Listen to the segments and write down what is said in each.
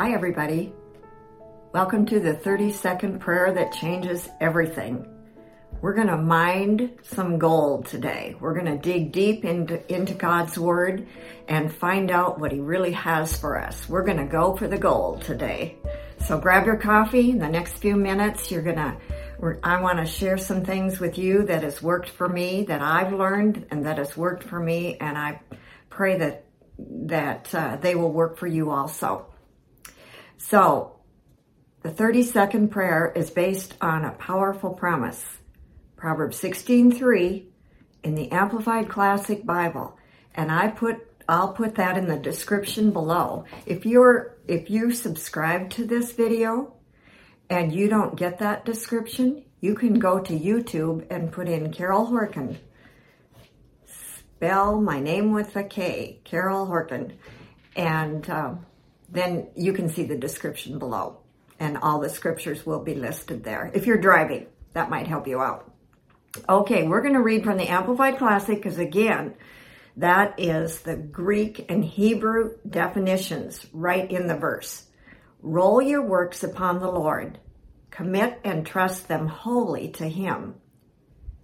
Hi, everybody. Welcome to the 30 second prayer that changes everything. We're going to mine some gold today. We're going to dig deep into, into God's Word and find out what He really has for us. We're going to go for the gold today. So grab your coffee. In the next few minutes, you're going to, I want to share some things with you that has worked for me, that I've learned, and that has worked for me. And I pray that, that uh, they will work for you also. So, the 30 second prayer is based on a powerful promise. Proverbs 16:3 in the Amplified Classic Bible. And I put I'll put that in the description below. If you're if you subscribe to this video and you don't get that description, you can go to YouTube and put in Karol Horken. Spell my name with a K, Karol Horken, and um, then you can see the description below, and all the scriptures will be listed there. If you're driving, that might help you out. Okay, we're going to read from the Amplified Classic because, again, that is the Greek and Hebrew definitions right in the verse. Roll your works upon the Lord, commit and trust them wholly to Him.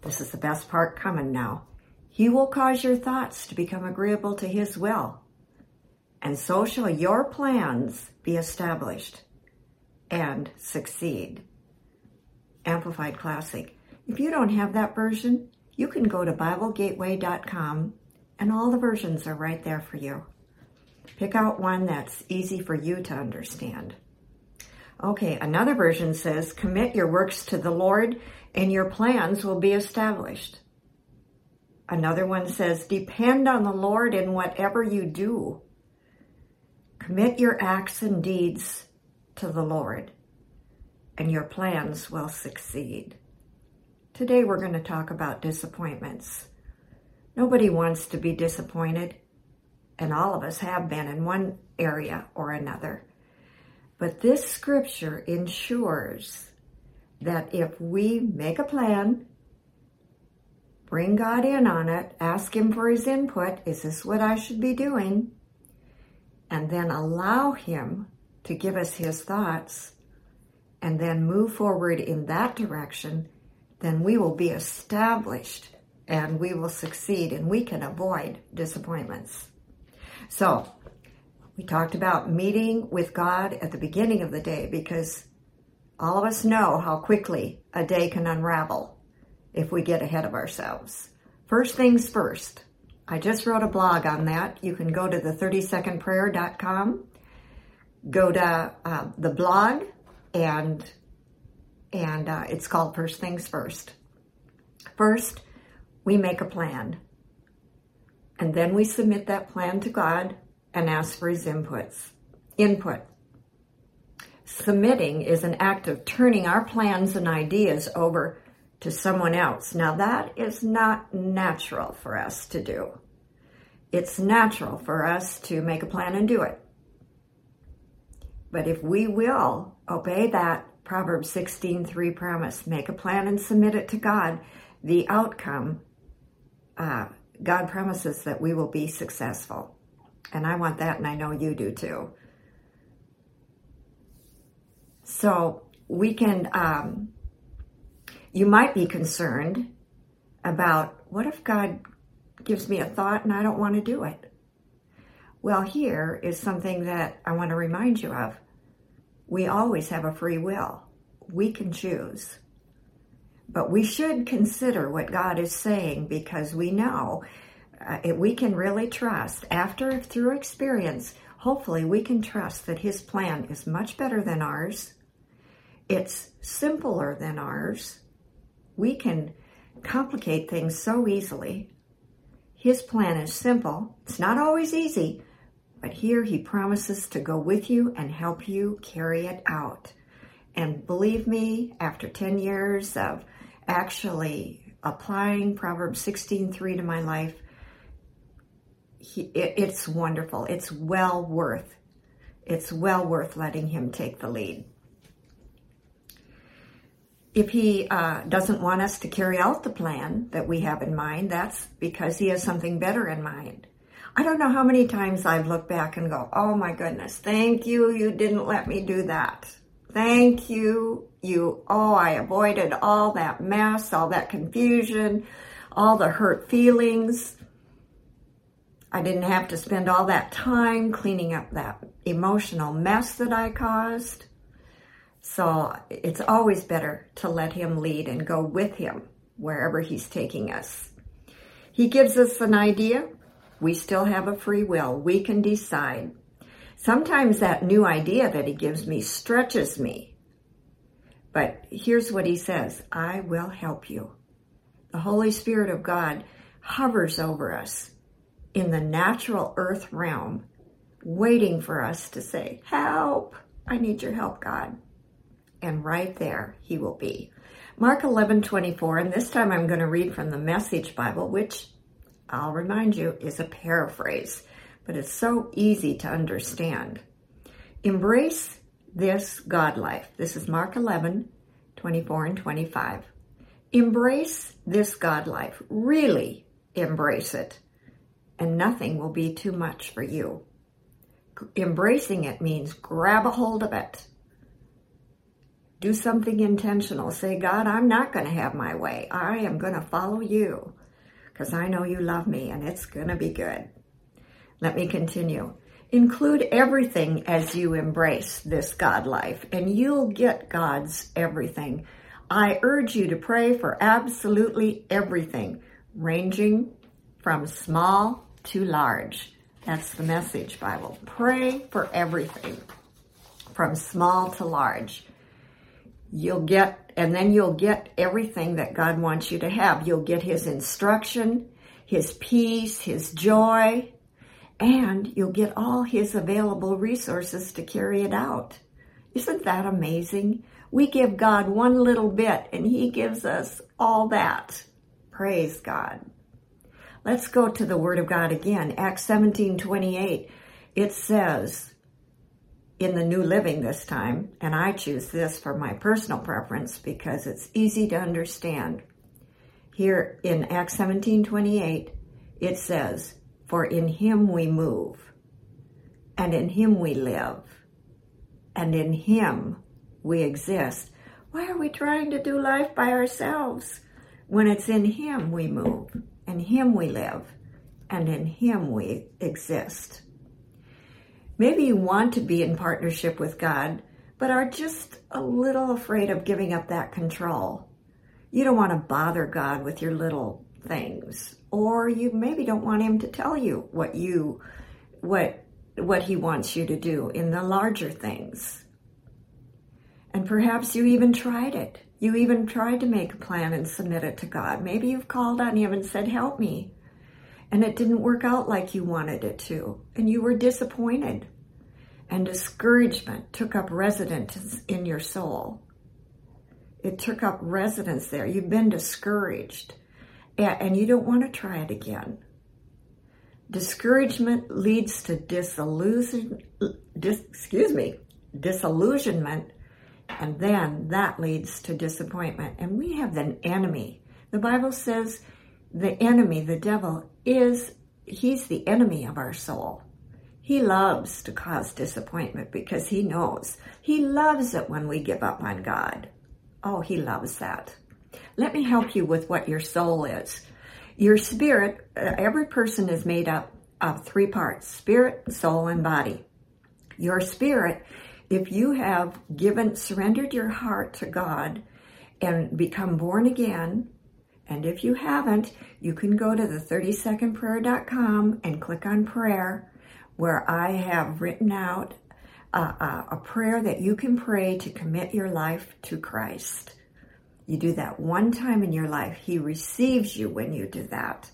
This is the best part coming now. He will cause your thoughts to become agreeable to His will, and so shall your plans be established and succeed. Amplified Classic. If you don't have that version, you can go to BibleGateway.com and all the versions are right there for you. Pick out one that's easy for you to understand. Okay, another version says, Commit your works to the Lord and your plans will be established. Another one says, Depend on the Lord in whatever you do. Commit your acts and deeds to the Lord, and your plans will succeed. Today we're going to talk about disappointments. Nobody wants to be disappointed, and all of us have been in one area or another. But this scripture ensures that if we make a plan, bring God in on it, ask Him for His input is this what I should be doing? And then allow Him to give us His thoughts, and then move forward in that direction then we will be established and we will succeed and we can avoid disappointments. So, we talked about meeting with God at the beginning of the day because all of us know how quickly a day can unravel if we get ahead of ourselves. First things first. I just wrote a blog on that. You can go to the 30secondprayer.com, go to uh, the blog, and and uh, it's called First Things First. First, we make a plan, and then we submit that plan to God and ask for His inputs. Input. Submitting is an act of turning our plans and ideas over to someone else. Now, that is not natural for us to do. It's natural for us to make a plan and do it. But if we will obey that Proverbs 16:3 promise, make a plan and submit it to God. The outcome, uh, God promises that we will be successful. And I want that, and I know you do too. So we can, um, you might be concerned about what if God gives me a thought and I don't want to do it? Well, here is something that I want to remind you of we always have a free will. We can choose. But we should consider what God is saying because we know uh, we can really trust. After, through experience, hopefully we can trust that His plan is much better than ours. It's simpler than ours. We can complicate things so easily. His plan is simple. It's not always easy, but here he promises to go with you and help you carry it out. And believe me, after 10 years of actually applying Proverbs 16:3 to my life, he, it, it's wonderful. It's well worth. It's well worth letting him take the lead. If he uh, doesn't want us to carry out the plan that we have in mind, that's because he has something better in mind. I don't know how many times I've looked back and go, oh my goodness, thank you, you didn't let me do that. Thank you, you, oh, I avoided all that mess, all that confusion, all the hurt feelings. I didn't have to spend all that time cleaning up that emotional mess that I caused. So it's always better to let Him lead and go with Him wherever He's taking us. He gives us an idea. We still have a free will. We can decide. Sometimes that new idea that He gives me stretches me. But here's what He says I will help you. The Holy Spirit of God hovers over us in the natural earth realm, waiting for us to say, Help! I need your help, God and right there he will be. Mark 11, 24, and this time I'm going to read from the Message Bible, which I'll remind you is a paraphrase, but it's so easy to understand. Embrace this God life. This is Mark 11, 24 and 25. Embrace this God life. Really embrace it. And nothing will be too much for you. Embracing it means grab a hold of it do something intentional. Say, God, I'm not going to have my way. I am going to follow you because I know you love me and it's going to be good. Let me continue. Include everything as you embrace this God life, and you'll get God's everything. I urge you to pray for absolutely everything, ranging from small to large. That's the message Bible. Pray for everything, from small to large you'll get, and then you'll get everything that God wants you to have. You'll get His instruction, His peace, His joy, and you'll get all His available resources to carry it out. Isn't that amazing? We give God one little bit and He gives us all that. Praise God. Let's go to the Word of God again. Acts 17 28. It says, in the New Living this time, and I choose this for my personal preference because it's easy to understand. Here in Acts 17:28, it says, "For in him we move, and in him we live, and in him we exist." Why are we trying to do life by ourselves when it's in him we move, and him we live, and in him we exist? Maybe you want to be in partnership with God, but are just a little afraid of giving up that control. You don't want to bother God with your little things, or you maybe don't want him to tell you what you what what he wants you to do in the larger things. And perhaps you even tried it. You even tried to make a plan and submit it to God. Maybe you've called on him and said, "Help me." And it didn't work out like you wanted it to, and you were disappointed, and discouragement took up residence in your soul. It took up residence there. You've been discouraged, and you don't want to try it again. Discouragement leads to disillusion, dis, excuse me, disillusionment, and then that leads to disappointment. And we have an enemy. The Bible says the enemy, the devil, is he's the enemy of our soul. He loves to cause disappointment because he knows. He loves it when we give up on God. Oh, he loves that. Let me help you with what your soul is. Your spirit, uh, every person is made up of three parts spirit, soul, and body. Your spirit, if you have given, surrendered your heart to God and become born again, and if you haven't, you can go to the 30secondprayer.com and click on prayer, where I have written out a, a, a, prayer that you can pray to commit your life to Christ. You do that one time in your life. He receives you when you do that.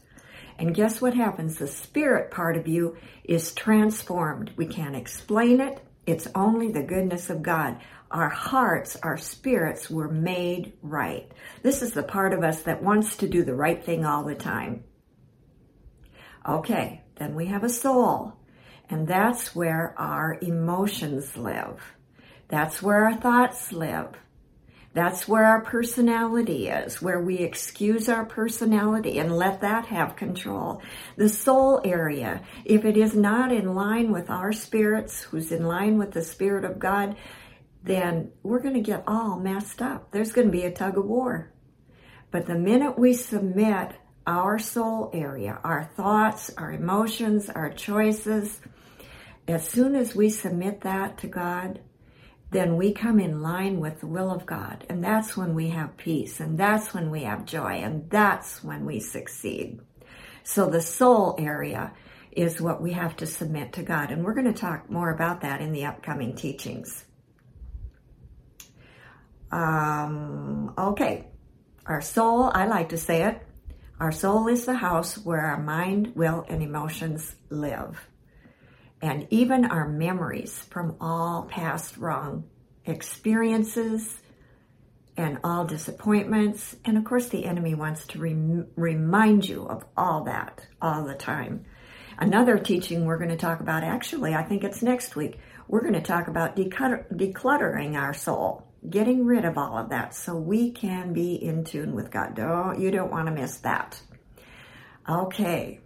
And guess what happens? The spirit part of you is transformed. We can't explain it. It's only the goodness of God our hearts, our spirits were made right. This is the part of us that wants to do the right thing all the time. Okay, then we have a soul, and that's where our emotions live. That's where our thoughts live. That's where our personality is, where we excuse our personality and let that have control. The soul area, if it is not in line with our spirits, who's in line with the Spirit of God, then we're going to get all messed up. There's going to be a tug of war. But the minute we submit our soul area, our thoughts, our emotions, our choices, as soon as we submit that to God, then we come in line with the will of God. And that's when we have peace. And that's when we have joy. And that's when we succeed. So the soul area is what we have to submit to God. And we're going to talk more about that in the upcoming teachings. Um, okay. Our soul, I like to say it, our soul is the house where our mind, will, and emotions live and even our memories from all past wrong experiences and all disappointments. And of course, the enemy wants to rem- remind you of all that all the time. Another teaching we're going to talk about, actually, I think it's next week, we're going to talk about decluttering our soul, getting rid of all of that so we can be in tune with God. Don't, you don't want to miss that. Okay,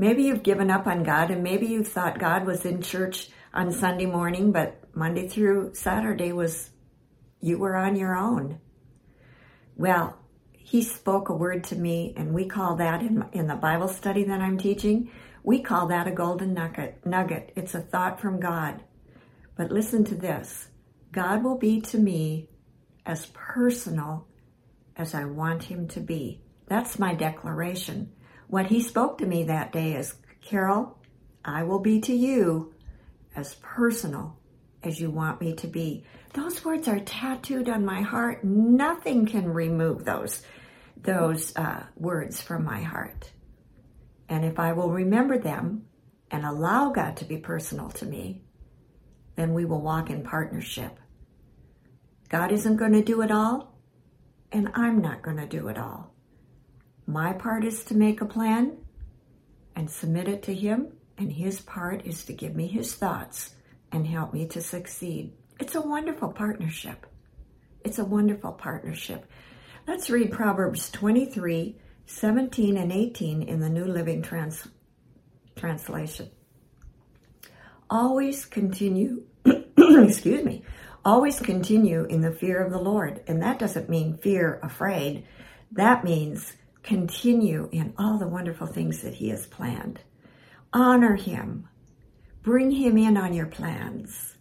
Maybe you've given up on God and maybe you thought God was in church on Sunday morning, but Monday through Saturday was you were on your own. Well, he spoke a word to me and we call that in, in the Bible study that I'm teaching, we call that a golden nugget. Nugget. It's a thought from God. But listen to this. God will be to me as personal as I want him to be. That's my declaration. What he spoke to me that day is, Karol, I will be to you as personal as you want me to be. Those words are tattooed on my heart. Nothing can remove those, those uh, words from my heart. And if I will remember them and allow God to be personal to me, then we will walk in partnership. God isn't going to do it all, and I'm not going to do it all. My part is to make a plan and submit it to Him, and His part is to give me His thoughts and help me to succeed. It's a wonderful partnership. It's a wonderful partnership. Let's read Proverbs 23 17 and 18 in the New Living Trans- Translation. Always continue, excuse me, always continue in the fear of the Lord. And that doesn't mean fear, afraid. That means continue in all the wonderful things that He has planned. Honor Him. Bring Him in on your plans.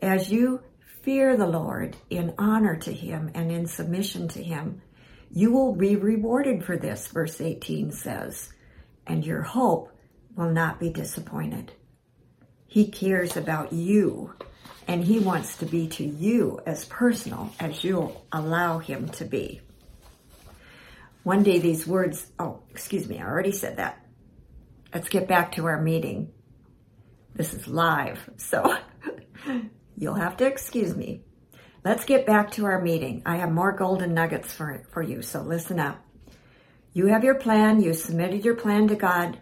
As you fear the Lord in honor to Him and in submission to Him, you will be rewarded for this, verse 18 says, and your hope will not be disappointed. He cares about you, and He wants to be to you as personal as you'll allow Him to be. One day these words, oh, excuse me, I already said that. Let's get back to our meeting. This is live, so you'll have to excuse me. Let's get back to our meeting. I have more golden nuggets for, for you, so listen up. You have your plan, you submitted your plan to God,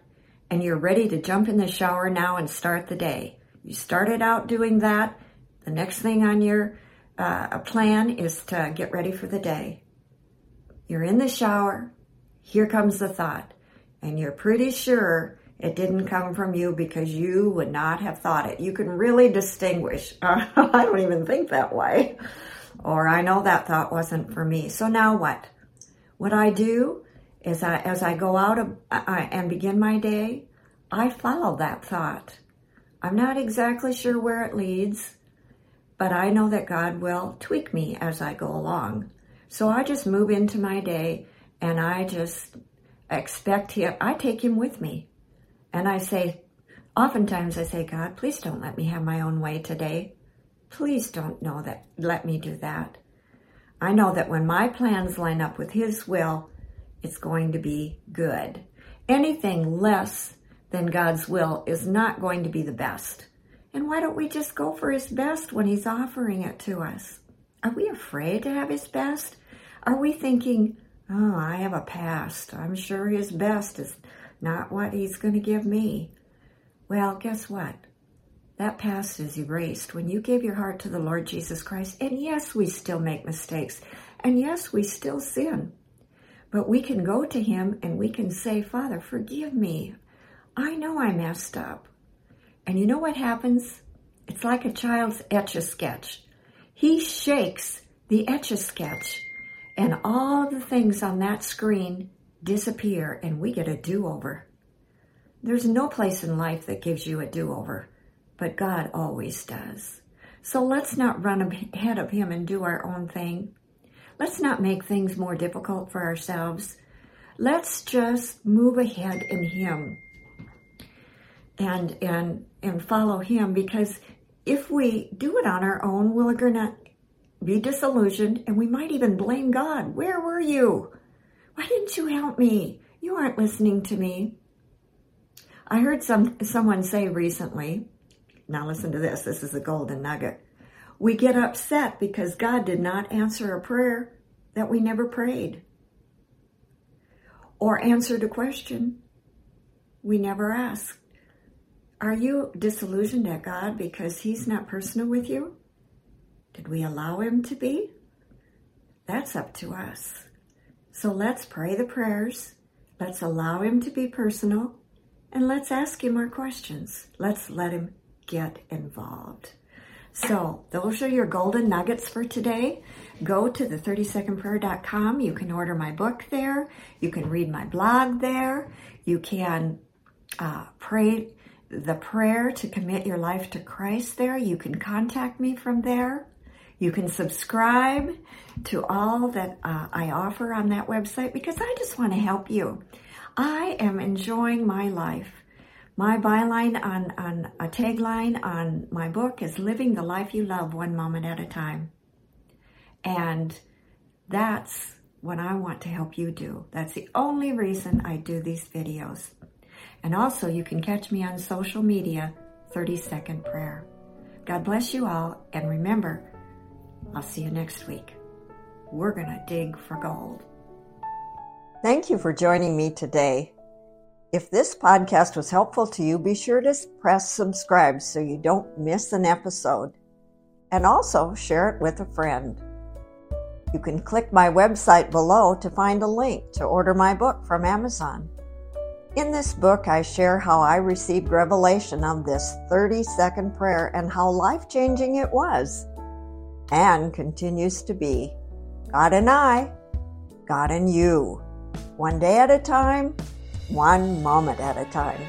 and you're ready to jump in the shower now and start the day. You started out doing that. The next thing on your uh, plan is to get ready for the day. You're in the shower, here comes the thought, and you're pretty sure it didn't come from you because you would not have thought it. You can really distinguish. Uh, I don't even think that way. Or I know that thought wasn't for me. So now what? What I do is I, as I go out of, I, and begin my day, I follow that thought. I'm not exactly sure where it leads, but I know that God will tweak me as I go along. So I just move into my day and I just expect him, I take him with me. And I say, oftentimes I say, God, please don't let me have my own way today. Please don't know that, let me do that. I know that when my plans line up with his will, it's going to be good. Anything less than God's will is not going to be the best. And why don't we just go for his best when he's offering it to us? Are we afraid to have his best? Are we thinking, oh, I have a past. I'm sure his best is not what he's going to give me. Well, guess what? that past is erased when you give your heart to the Lord Jesus Christ. And yes, we still make mistakes. And yes, we still sin. But we can go to Him and we can say, Father, forgive me. I know I messed up. And you know what happens? It's like a child's etch a sketch. He shakes the etch a sketch, and all the things on that screen disappear, and we get a do over. There's no place in life that gives you a do over but God always does. So let's not run ahead of Him and do our own thing. Let's not make things more difficult for ourselves. Let's just move ahead in Him and and and follow Him because if we do it on our own, we're gonna be disillusioned and we might even blame God. Where were you? Why didn't you help me? You aren't listening to me. I heard some someone say recently now, listen to this. This is a golden nugget. We get upset because God did not answer a prayer that we never prayed or answered a question we never asked. Are you disillusioned at God because He's not personal with you? Did we allow Him to be? That's up to us. So let's pray the prayers. Let's allow Him to be personal. And let's ask Him our questions. Let's let Him get involved. So, those are your golden nuggets for today. Go to the 30secondprayer.com. You can order my book there. You can read my blog there. You can uh, pray the prayer to commit your life to Christ there. You can contact me from there. You can subscribe to all that uh, I offer on that website because I just want to help you. I am enjoying my life. My byline on, on a tagline on my book is living the life you love one moment at a time. And that's what I want to help you do. That's the only reason I do these videos. And also, you can catch me on social media, 30 Second Prayer. God bless you all, and remember, I'll see you next week. We're going to dig for gold. Thank you for joining me today. If this podcast was helpful to you, be sure to press subscribe so you don't miss an episode. And also share it with a friend. You can click my website below to find a link to order my book from Amazon. In this book, I share how I received revelation of this 30 second prayer and how life changing it was and continues to be. God and I, God and you, one day at a time one moment at a time.